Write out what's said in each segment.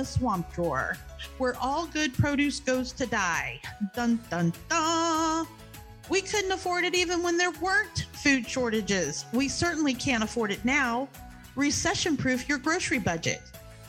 the swamp drawer, where all good produce goes to die. Dun dun dun. We couldn't afford it even when there weren't food shortages. We certainly can't afford it now. Recession proof your grocery budget.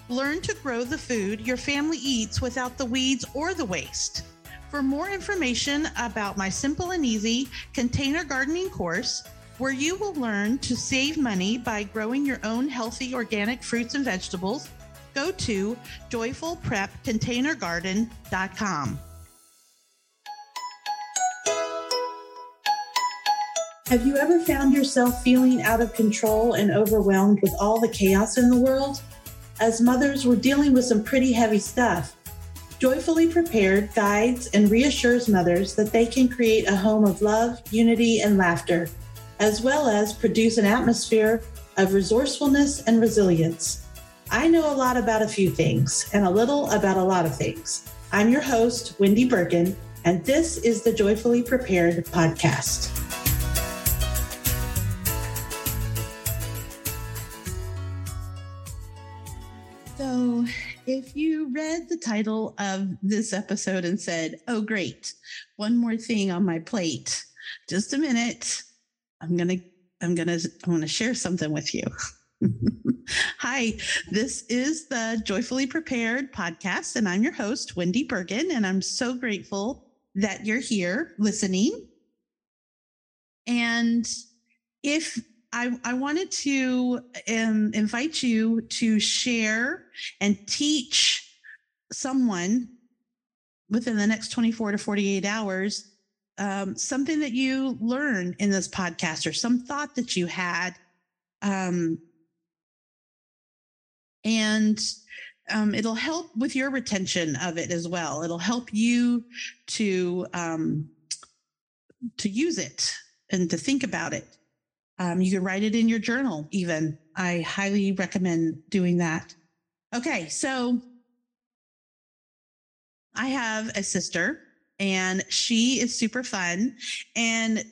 Learn to grow the food your family eats without the weeds or the waste. For more information about my simple and easy container gardening course, where you will learn to save money by growing your own healthy organic fruits and vegetables, go to joyfulprepcontainergarden.com. Have you ever found yourself feeling out of control and overwhelmed with all the chaos in the world? As mothers, we're dealing with some pretty heavy stuff. Joyfully Prepared guides and reassures mothers that they can create a home of love, unity, and laughter, as well as produce an atmosphere of resourcefulness and resilience. I know a lot about a few things and a little about a lot of things. I'm your host, Wendy Bergen, and this is the Joyfully Prepared podcast. So, if you read the title of this episode and said, Oh, great, one more thing on my plate, just a minute. I'm going to, I'm going to, I want to share something with you. Hi, this is the Joyfully Prepared podcast, and I'm your host, Wendy Bergen, and I'm so grateful that you're here listening. And if I, I wanted to um, invite you to share and teach someone within the next 24 to 48 hours um, something that you learned in this podcast or some thought that you had. Um, and um, it'll help with your retention of it as well. It'll help you to um, to use it and to think about it. Um, you can write it in your journal, even. I highly recommend doing that. Okay, so I have a sister and she is super fun. And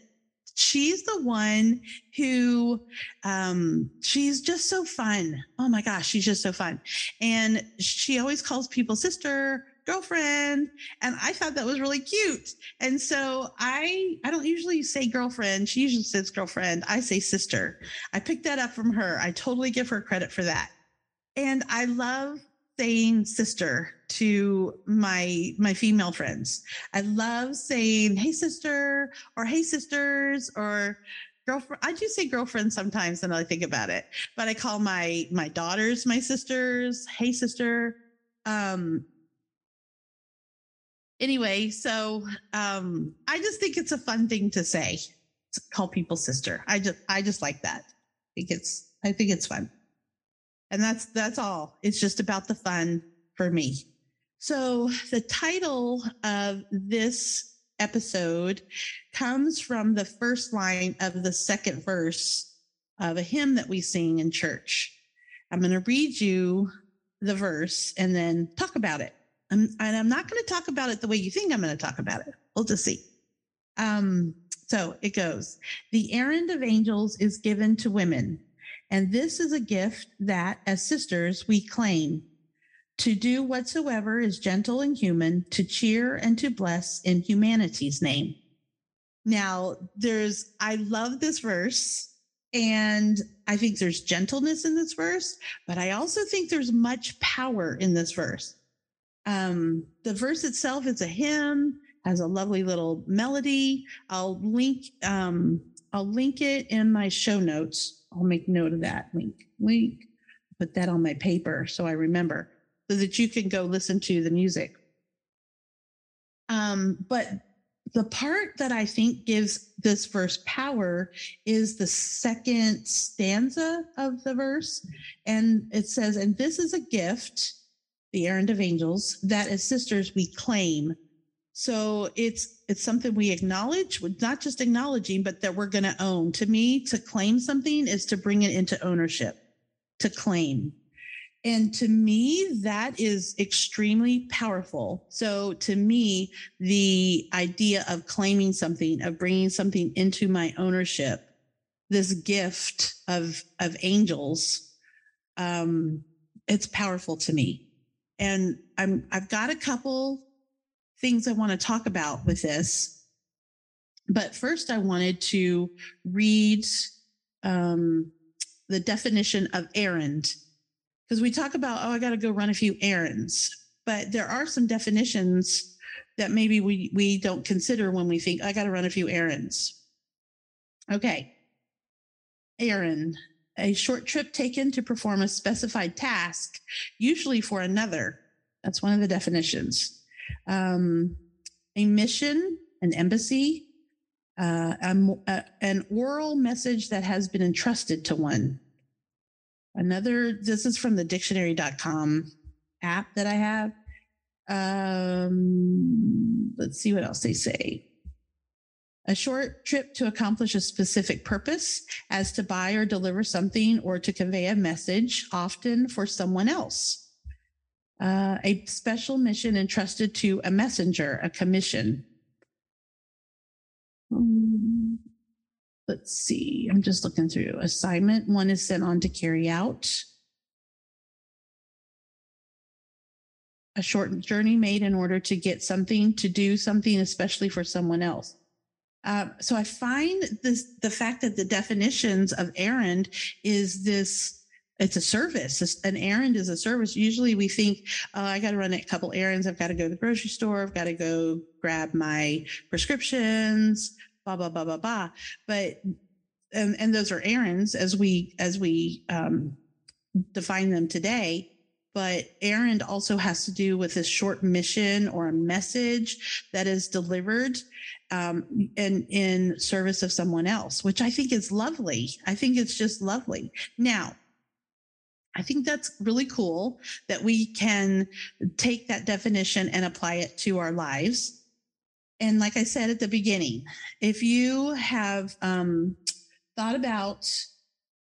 she's the one who um she's just so fun. Oh my gosh she's just so fun. And she always calls people sister girlfriend and i thought that was really cute. And so i i don't usually say girlfriend. She usually says girlfriend. I say sister. I picked that up from her. I totally give her credit for that. And i love saying sister to my my female friends i love saying hey sister or hey sisters or girlfriend i do say girlfriend sometimes when i think about it but i call my my daughters my sisters hey sister um anyway, so um, I just think it's a fun thing to say. To call people sister. I just I just like that. I think it's I think it's fun. And that's that's all. It's just about the fun for me. So the title of this episode comes from the first line of the second verse of a hymn that we sing in church. I'm going to read you the verse and then talk about it. I'm, and I'm not going to talk about it the way you think I'm going to talk about it. We'll just see. Um, so it goes The errand of angels is given to women, and this is a gift that, as sisters, we claim to do whatsoever is gentle and human, to cheer and to bless in humanity's name. Now, there's, I love this verse, and I think there's gentleness in this verse, but I also think there's much power in this verse. Um, the verse itself is a hymn, has a lovely little melody. I'll link um, I'll link it in my show notes. I'll make note of that link. Link. Put that on my paper so I remember so that you can go listen to the music. Um, but the part that I think gives this verse power is the second stanza of the verse. And it says, And this is a gift the errand of angels that as sisters we claim so it's it's something we acknowledge not just acknowledging but that we're going to own. To me to claim something is to bring it into ownership to claim. And to me that is extremely powerful. So to me the idea of claiming something of bringing something into my ownership this gift of of angels um it's powerful to me. And I'm I've got a couple things I want to talk about with this. But first, I wanted to read um, the definition of errand because we talk about, oh, I got to go run a few errands. But there are some definitions that maybe we, we don't consider when we think, I got to run a few errands. Okay. Errand, a short trip taken to perform a specified task, usually for another. That's one of the definitions. Um, a mission, an embassy, uh, a, an oral message that has been entrusted to one. Another, this is from the dictionary.com app that I have. Um, let's see what else they say. A short trip to accomplish a specific purpose, as to buy or deliver something or to convey a message, often for someone else. Uh, a special mission entrusted to a messenger, a commission. Um, let's see, I'm just looking through. Assignment, one is sent on to carry out. A short journey made in order to get something, to do something, especially for someone else. Uh, so I find this the fact that the definitions of errand is this it's a service. An errand is a service. Usually we think, oh, I got to run a couple errands. I've got to go to the grocery store. I've got to go grab my prescriptions, blah, blah, blah, blah, blah. But, and, and those are errands as we, as we, um, define them today. But errand also has to do with a short mission or a message that is delivered um, in in service of someone else, which I think is lovely. I think it's just lovely. Now, I think that's really cool that we can take that definition and apply it to our lives. And like I said at the beginning, if you have um, thought about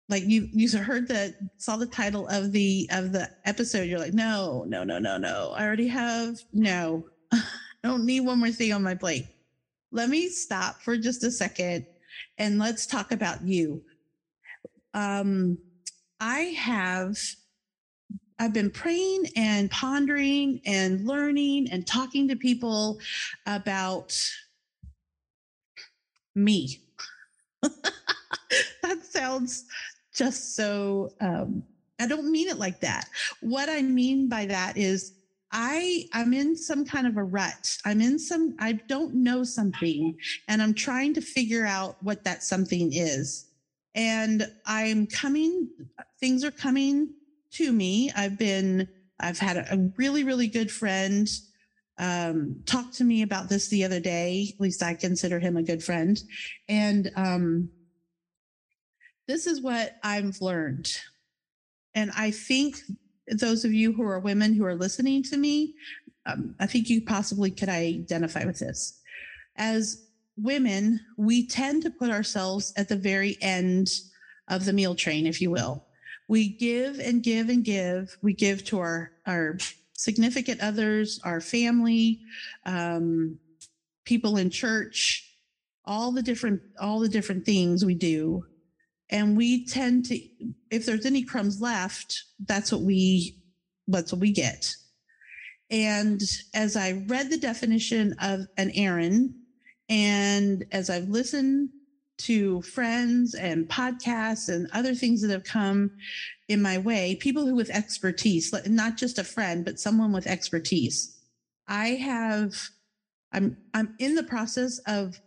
like you you heard the saw the title of the of the episode you're like no no no no no. I already have no. I don't need one more thing on my plate. Let me stop for just a second and let's talk about you. Um I have I've been praying and pondering and learning and talking to people about me. that sounds just so um, I don't mean it like that. What I mean by that is I I'm in some kind of a rut. I'm in some I don't know something and I'm trying to figure out what that something is. And I'm coming things are coming to me. I've been, I've had a really, really good friend um, talk to me about this the other day. At least I consider him a good friend. And um, this is what I've learned. And I think those of you who are women who are listening to me, um, I think you possibly could identify with this. As women, we tend to put ourselves at the very end of the meal train, if you will we give and give and give. We give to our, our significant others, our family, um, people in church, all the different, all the different things we do. And we tend to, if there's any crumbs left, that's what we, that's what we get. And as I read the definition of an errand, and as I've listened to friends and podcasts and other things that have come in my way, people who with expertise, not just a friend, but someone with expertise. I have, I'm, I'm in the process of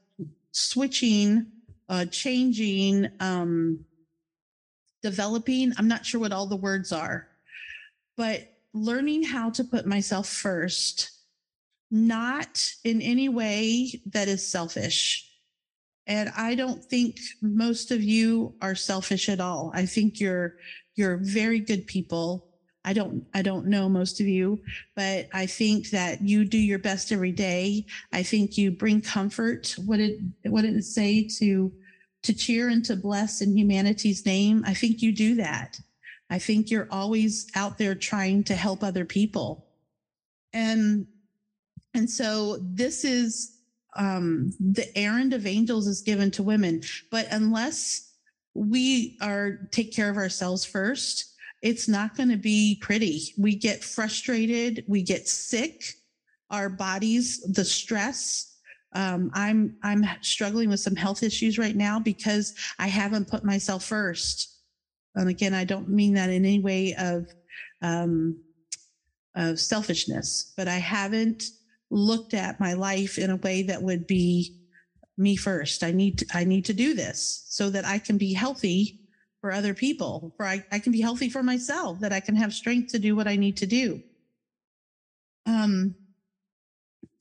switching, uh, changing, um, developing. I'm not sure what all the words are, but learning how to put myself first, not in any way that is selfish and I don't think most of you are selfish at all. I think you're you're very good people. I don't I don't know most of you, but I think that you do your best every day. I think you bring comfort. What did what did it say to to cheer and to bless in humanity's name? I think you do that. I think you're always out there trying to help other people. And and so this is um, the errand of angels is given to women. But unless we are take care of ourselves first, it's not going to be pretty. We get frustrated, we get sick, our bodies, the stress. Um, I'm I'm struggling with some health issues right now because I haven't put myself first. And again, I don't mean that in any way of um, of selfishness, but I haven't looked at my life in a way that would be me first. I need to, I need to do this so that I can be healthy for other people, for I, I can be healthy for myself, that I can have strength to do what I need to do. Um,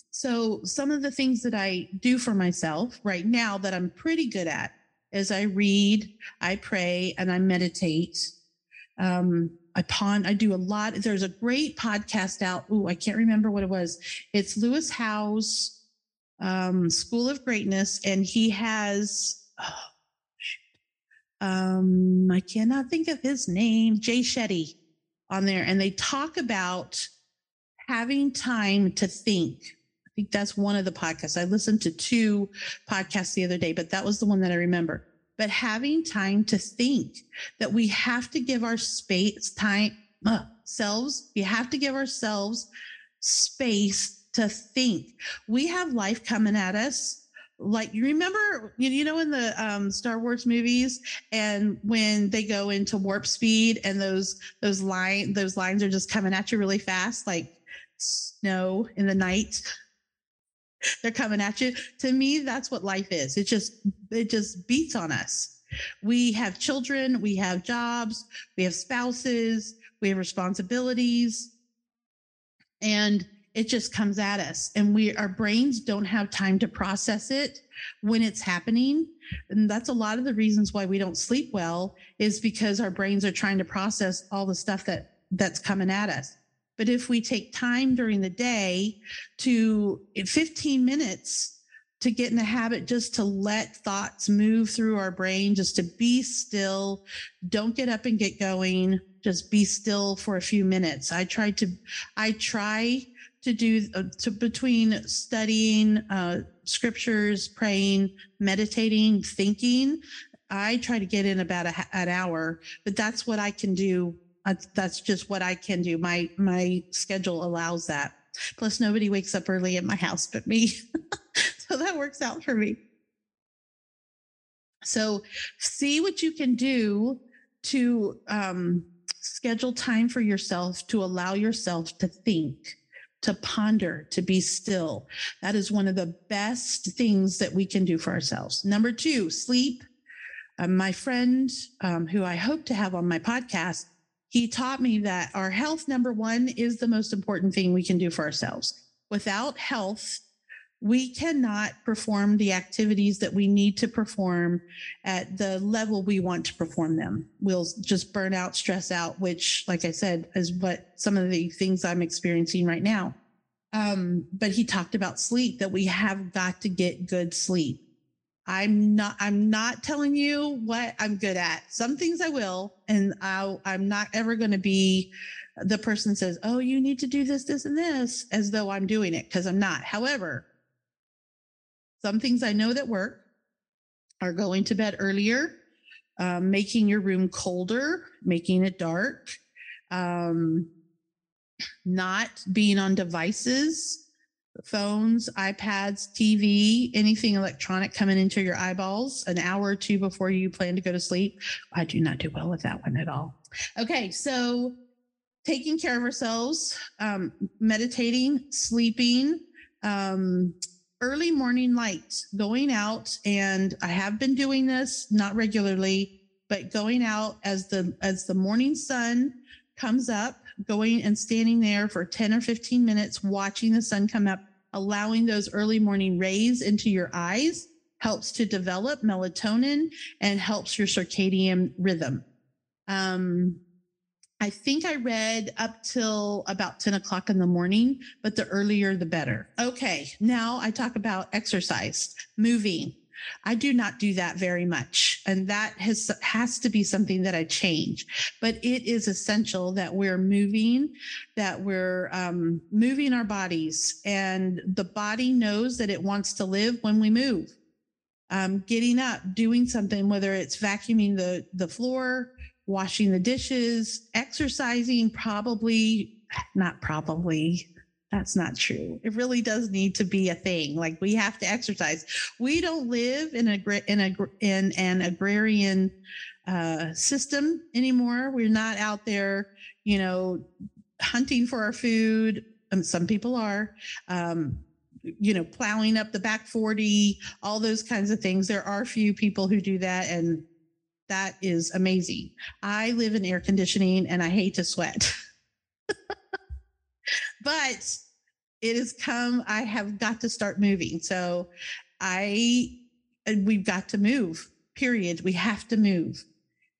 so some of the things that I do for myself right now that I'm pretty good at is I read, I pray, and I meditate. Um, I pawn, I do a lot. There's a great podcast out. Ooh, I can't remember what it was. It's Lewis Howes um, School of Greatness, and he has, oh, um, I cannot think of his name, Jay Shetty on there. And they talk about having time to think. I think that's one of the podcasts. I listened to two podcasts the other day, but that was the one that I remember but having time to think that we have to give our space time uh, selves we have to give ourselves space to think. We have life coming at us. Like you remember you know in the um, star wars movies and when they go into warp speed and those those line those lines are just coming at you really fast like snow in the night they're coming at you. To me, that's what life is. It just it just beats on us. We have children, we have jobs, we have spouses, we have responsibilities, and it just comes at us. And we our brains don't have time to process it when it's happening. And that's a lot of the reasons why we don't sleep well is because our brains are trying to process all the stuff that that's coming at us. But if we take time during the day to 15 minutes to get in the habit just to let thoughts move through our brain, just to be still, don't get up and get going, just be still for a few minutes. I try to, I try to do uh, to between studying uh, scriptures, praying, meditating, thinking. I try to get in about a, an hour, but that's what I can do that's just what I can do. My my schedule allows that. Plus, nobody wakes up early at my house but me, so that works out for me. So, see what you can do to um, schedule time for yourself to allow yourself to think, to ponder, to be still. That is one of the best things that we can do for ourselves. Number two, sleep. Uh, my friend, um, who I hope to have on my podcast, he taught me that our health, number one, is the most important thing we can do for ourselves. Without health, we cannot perform the activities that we need to perform at the level we want to perform them. We'll just burn out, stress out, which, like I said, is what some of the things I'm experiencing right now. Um, but he talked about sleep, that we have got to get good sleep. I'm not, I'm not telling you what I'm good at. Some things I will, and i I'm not ever going to be the person says, Oh, you need to do this, this, and this as though I'm doing it because I'm not. However, some things I know that work are going to bed earlier, um, making your room colder, making it dark, um, not being on devices, phones, iPads, TV, anything electronic coming into your eyeballs an hour or two before you plan to go to sleep. I do not do well with that one at all. Okay, so taking care of ourselves, um, meditating, sleeping, um, early morning light, going out, and I have been doing this not regularly, but going out as the as the morning sun comes up going and standing there for 10 or 15 minutes, watching the sun come up, allowing those early morning rays into your eyes helps to develop melatonin and helps your circadian rhythm. Um, I think I read up till about 10 o'clock in the morning, but the earlier the better. Okay, now I talk about exercise, moving. I do not do that very much. And that has, has to be something that I change. But it is essential that we're moving, that we're um, moving our bodies. And the body knows that it wants to live when we move. Um, getting up, doing something, whether it's vacuuming the, the floor, washing the dishes, exercising, probably not probably. That's not true. It really does need to be a thing. Like we have to exercise. We don't live in a in a in an agrarian uh, system anymore. We're not out there, you know, hunting for our food. Um, some people are. Um, you know, plowing up the back 40, all those kinds of things. There are few people who do that, and that is amazing. I live in air conditioning and I hate to sweat. but it has come, I have got to start moving. So I, we've got to move, period. We have to move.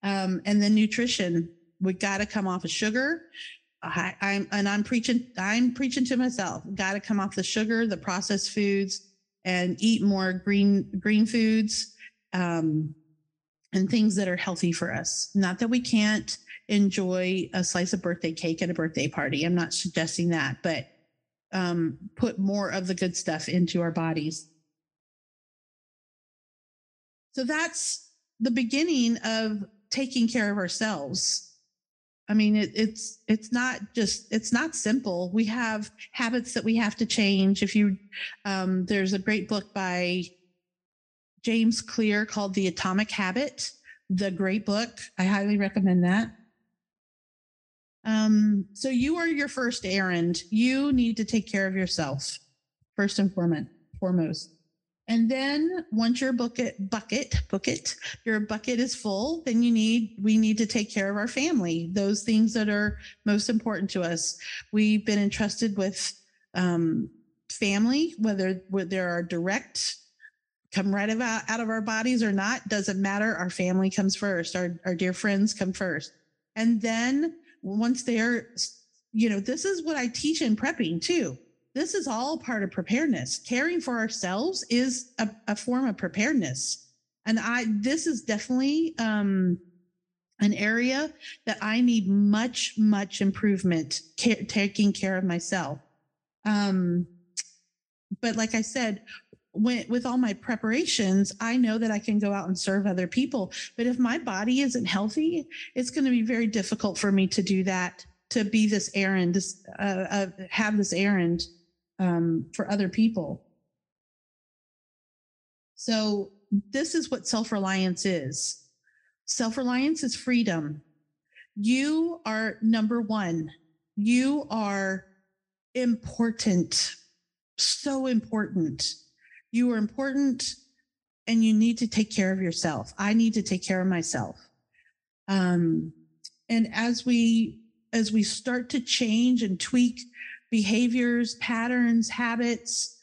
Um, and then nutrition, we got to come off of sugar. I, I'm and I'm preaching. I'm preaching to myself. Got to come off the sugar, the processed foods, and eat more green green foods, um, and things that are healthy for us. Not that we can't enjoy a slice of birthday cake at a birthday party. I'm not suggesting that, but um, put more of the good stuff into our bodies. So that's the beginning of taking care of ourselves I mean, it, it's it's not just it's not simple. We have habits that we have to change. If you, um, there's a great book by James Clear called The Atomic Habit. The great book. I highly recommend that. Um, so you are your first errand. You need to take care of yourself first and foremost. And then once your bucket, bucket, bucket, your bucket is full, then you need, we need to take care of our family, those things that are most important to us. We've been entrusted with um, family, whether, there are direct come right about out of our bodies or not, doesn't matter. Our family comes first. Our, our dear friends come first. And then once they're, you know, this is what I teach in prepping too this is all part of preparedness. Caring for ourselves is a, a form of preparedness. And I, this is definitely, um, an area that I need much, much improvement care, taking care of myself. Um, but like I said, when, with all my preparations, I know that I can go out and serve other people. But if my body isn't healthy, it's going to be very difficult for me to do that, to be this errand, uh, uh, have this errand um, for other people. So, this is what self reliance is self reliance is freedom. You are number one, you are important, so important. You are important and you need to take care of yourself. I need to take care of myself. Um, and as we as we start to change and tweak behaviors, patterns, habits,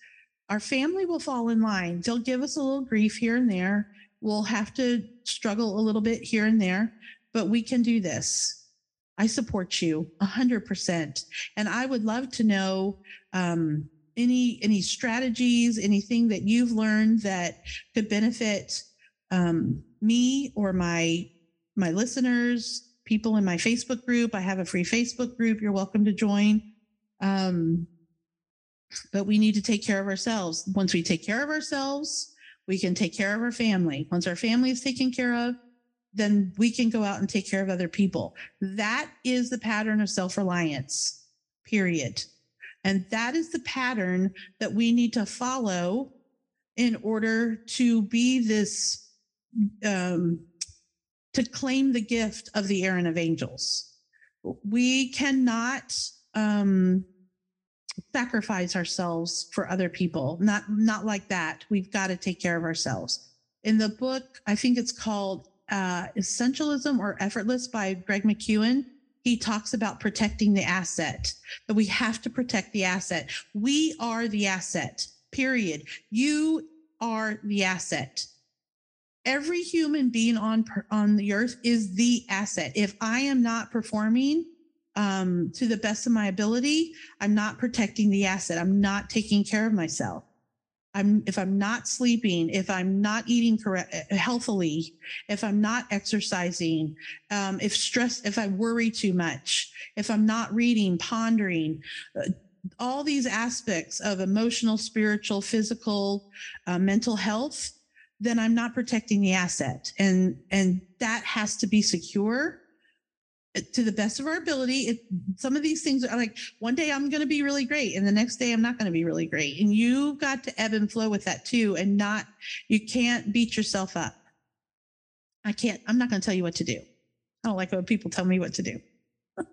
our family will fall in line. They'll give us a little grief here and there. We'll have to struggle a little bit here and there, but we can do this. I support you a hundred percent. And I would love to know, um, any, any strategies, anything that you've learned that could benefit, um, me or my, my listeners, people in my Facebook group. I have a free Facebook group. You're welcome to join. Um, but we need to take care of ourselves. Once we take care of ourselves, we can take care of our family. Once our family is taken care of, then we can go out and take care of other people. That is the pattern of self reliance, period. And that is the pattern that we need to follow in order to be this, um, to claim the gift of the errand of angels. We cannot um, sacrifice ourselves for other people. Not not like that. We've got to take care of ourselves. In the book, I think it's called uh, Essentialism or Effortless by Greg McKeown. He talks about protecting the asset, that we have to protect the asset. We are the asset, period. You are the asset. Every human being on, on the earth is the asset. If I am not performing, um, to the best of my ability, I'm not protecting the asset. I'm not taking care of myself. I'm if I'm not sleeping, if I'm not eating correct uh, healthily, if I'm not exercising, um, if stress, if I worry too much, if I'm not reading, pondering, uh, all these aspects of emotional, spiritual, physical, uh, mental health, then I'm not protecting the asset, and and that has to be secure to the best of our ability. It, some of these things are like one day I'm going to be really great, and the next day I'm not going to be really great. And you've got to ebb and flow with that too, and not you can't beat yourself up. I can't. I'm not going to tell you what to do. I don't like when people tell me what to do.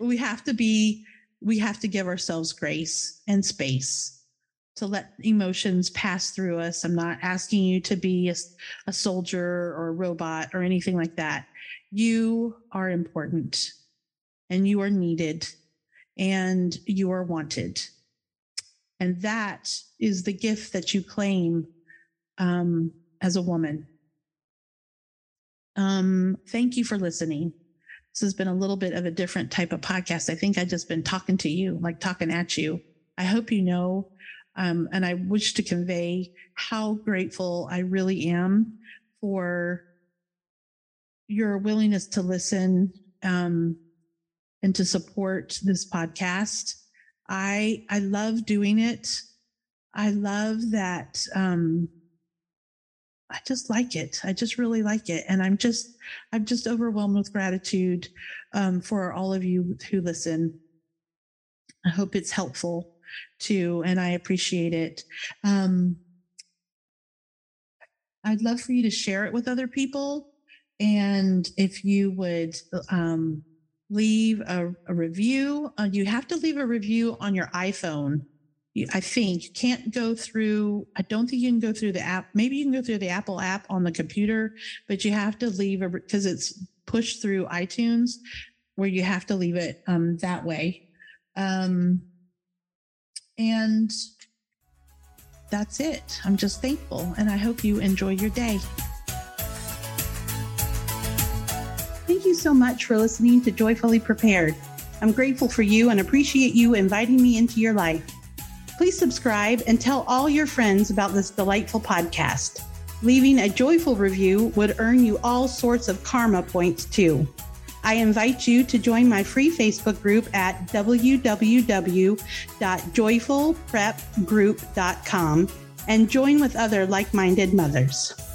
we have to be. We have to give ourselves grace and space to let emotions pass through us. I'm not asking you to be a, a soldier or a robot or anything like that you are important and you are needed and you are wanted. And that is the gift that you claim um, as a woman. Um, thank you for listening. This has been a little bit of a different type of podcast. I think I've just been talking to you, like talking at you. I hope you know, um, and I wish to convey how grateful I really am for your willingness to listen um, and to support this podcast. I I love doing it. I love that. Um, I just like it. I just really like it, and I'm just I'm just overwhelmed with gratitude um, for all of you who listen. I hope it's helpful too, and I appreciate it. Um, I'd love for you to share it with other people. And if you would um, leave a, a review, uh, you have to leave a review on your iPhone. I think you can't go through, I don't think you can go through the app. Maybe you can go through the Apple app on the computer, but you have to leave a, because it's pushed through iTunes where you have to leave it um, that way. Um, and that's it. I'm just thankful and I hope you enjoy your day. You so much for listening to Joyfully Prepared. I'm grateful for you and appreciate you inviting me into your life. Please subscribe and tell all your friends about this delightful podcast. Leaving a joyful review would earn you all sorts of karma points too. I invite you to join my free Facebook group at www.joyfulprepgroup.com and join with other like minded mothers.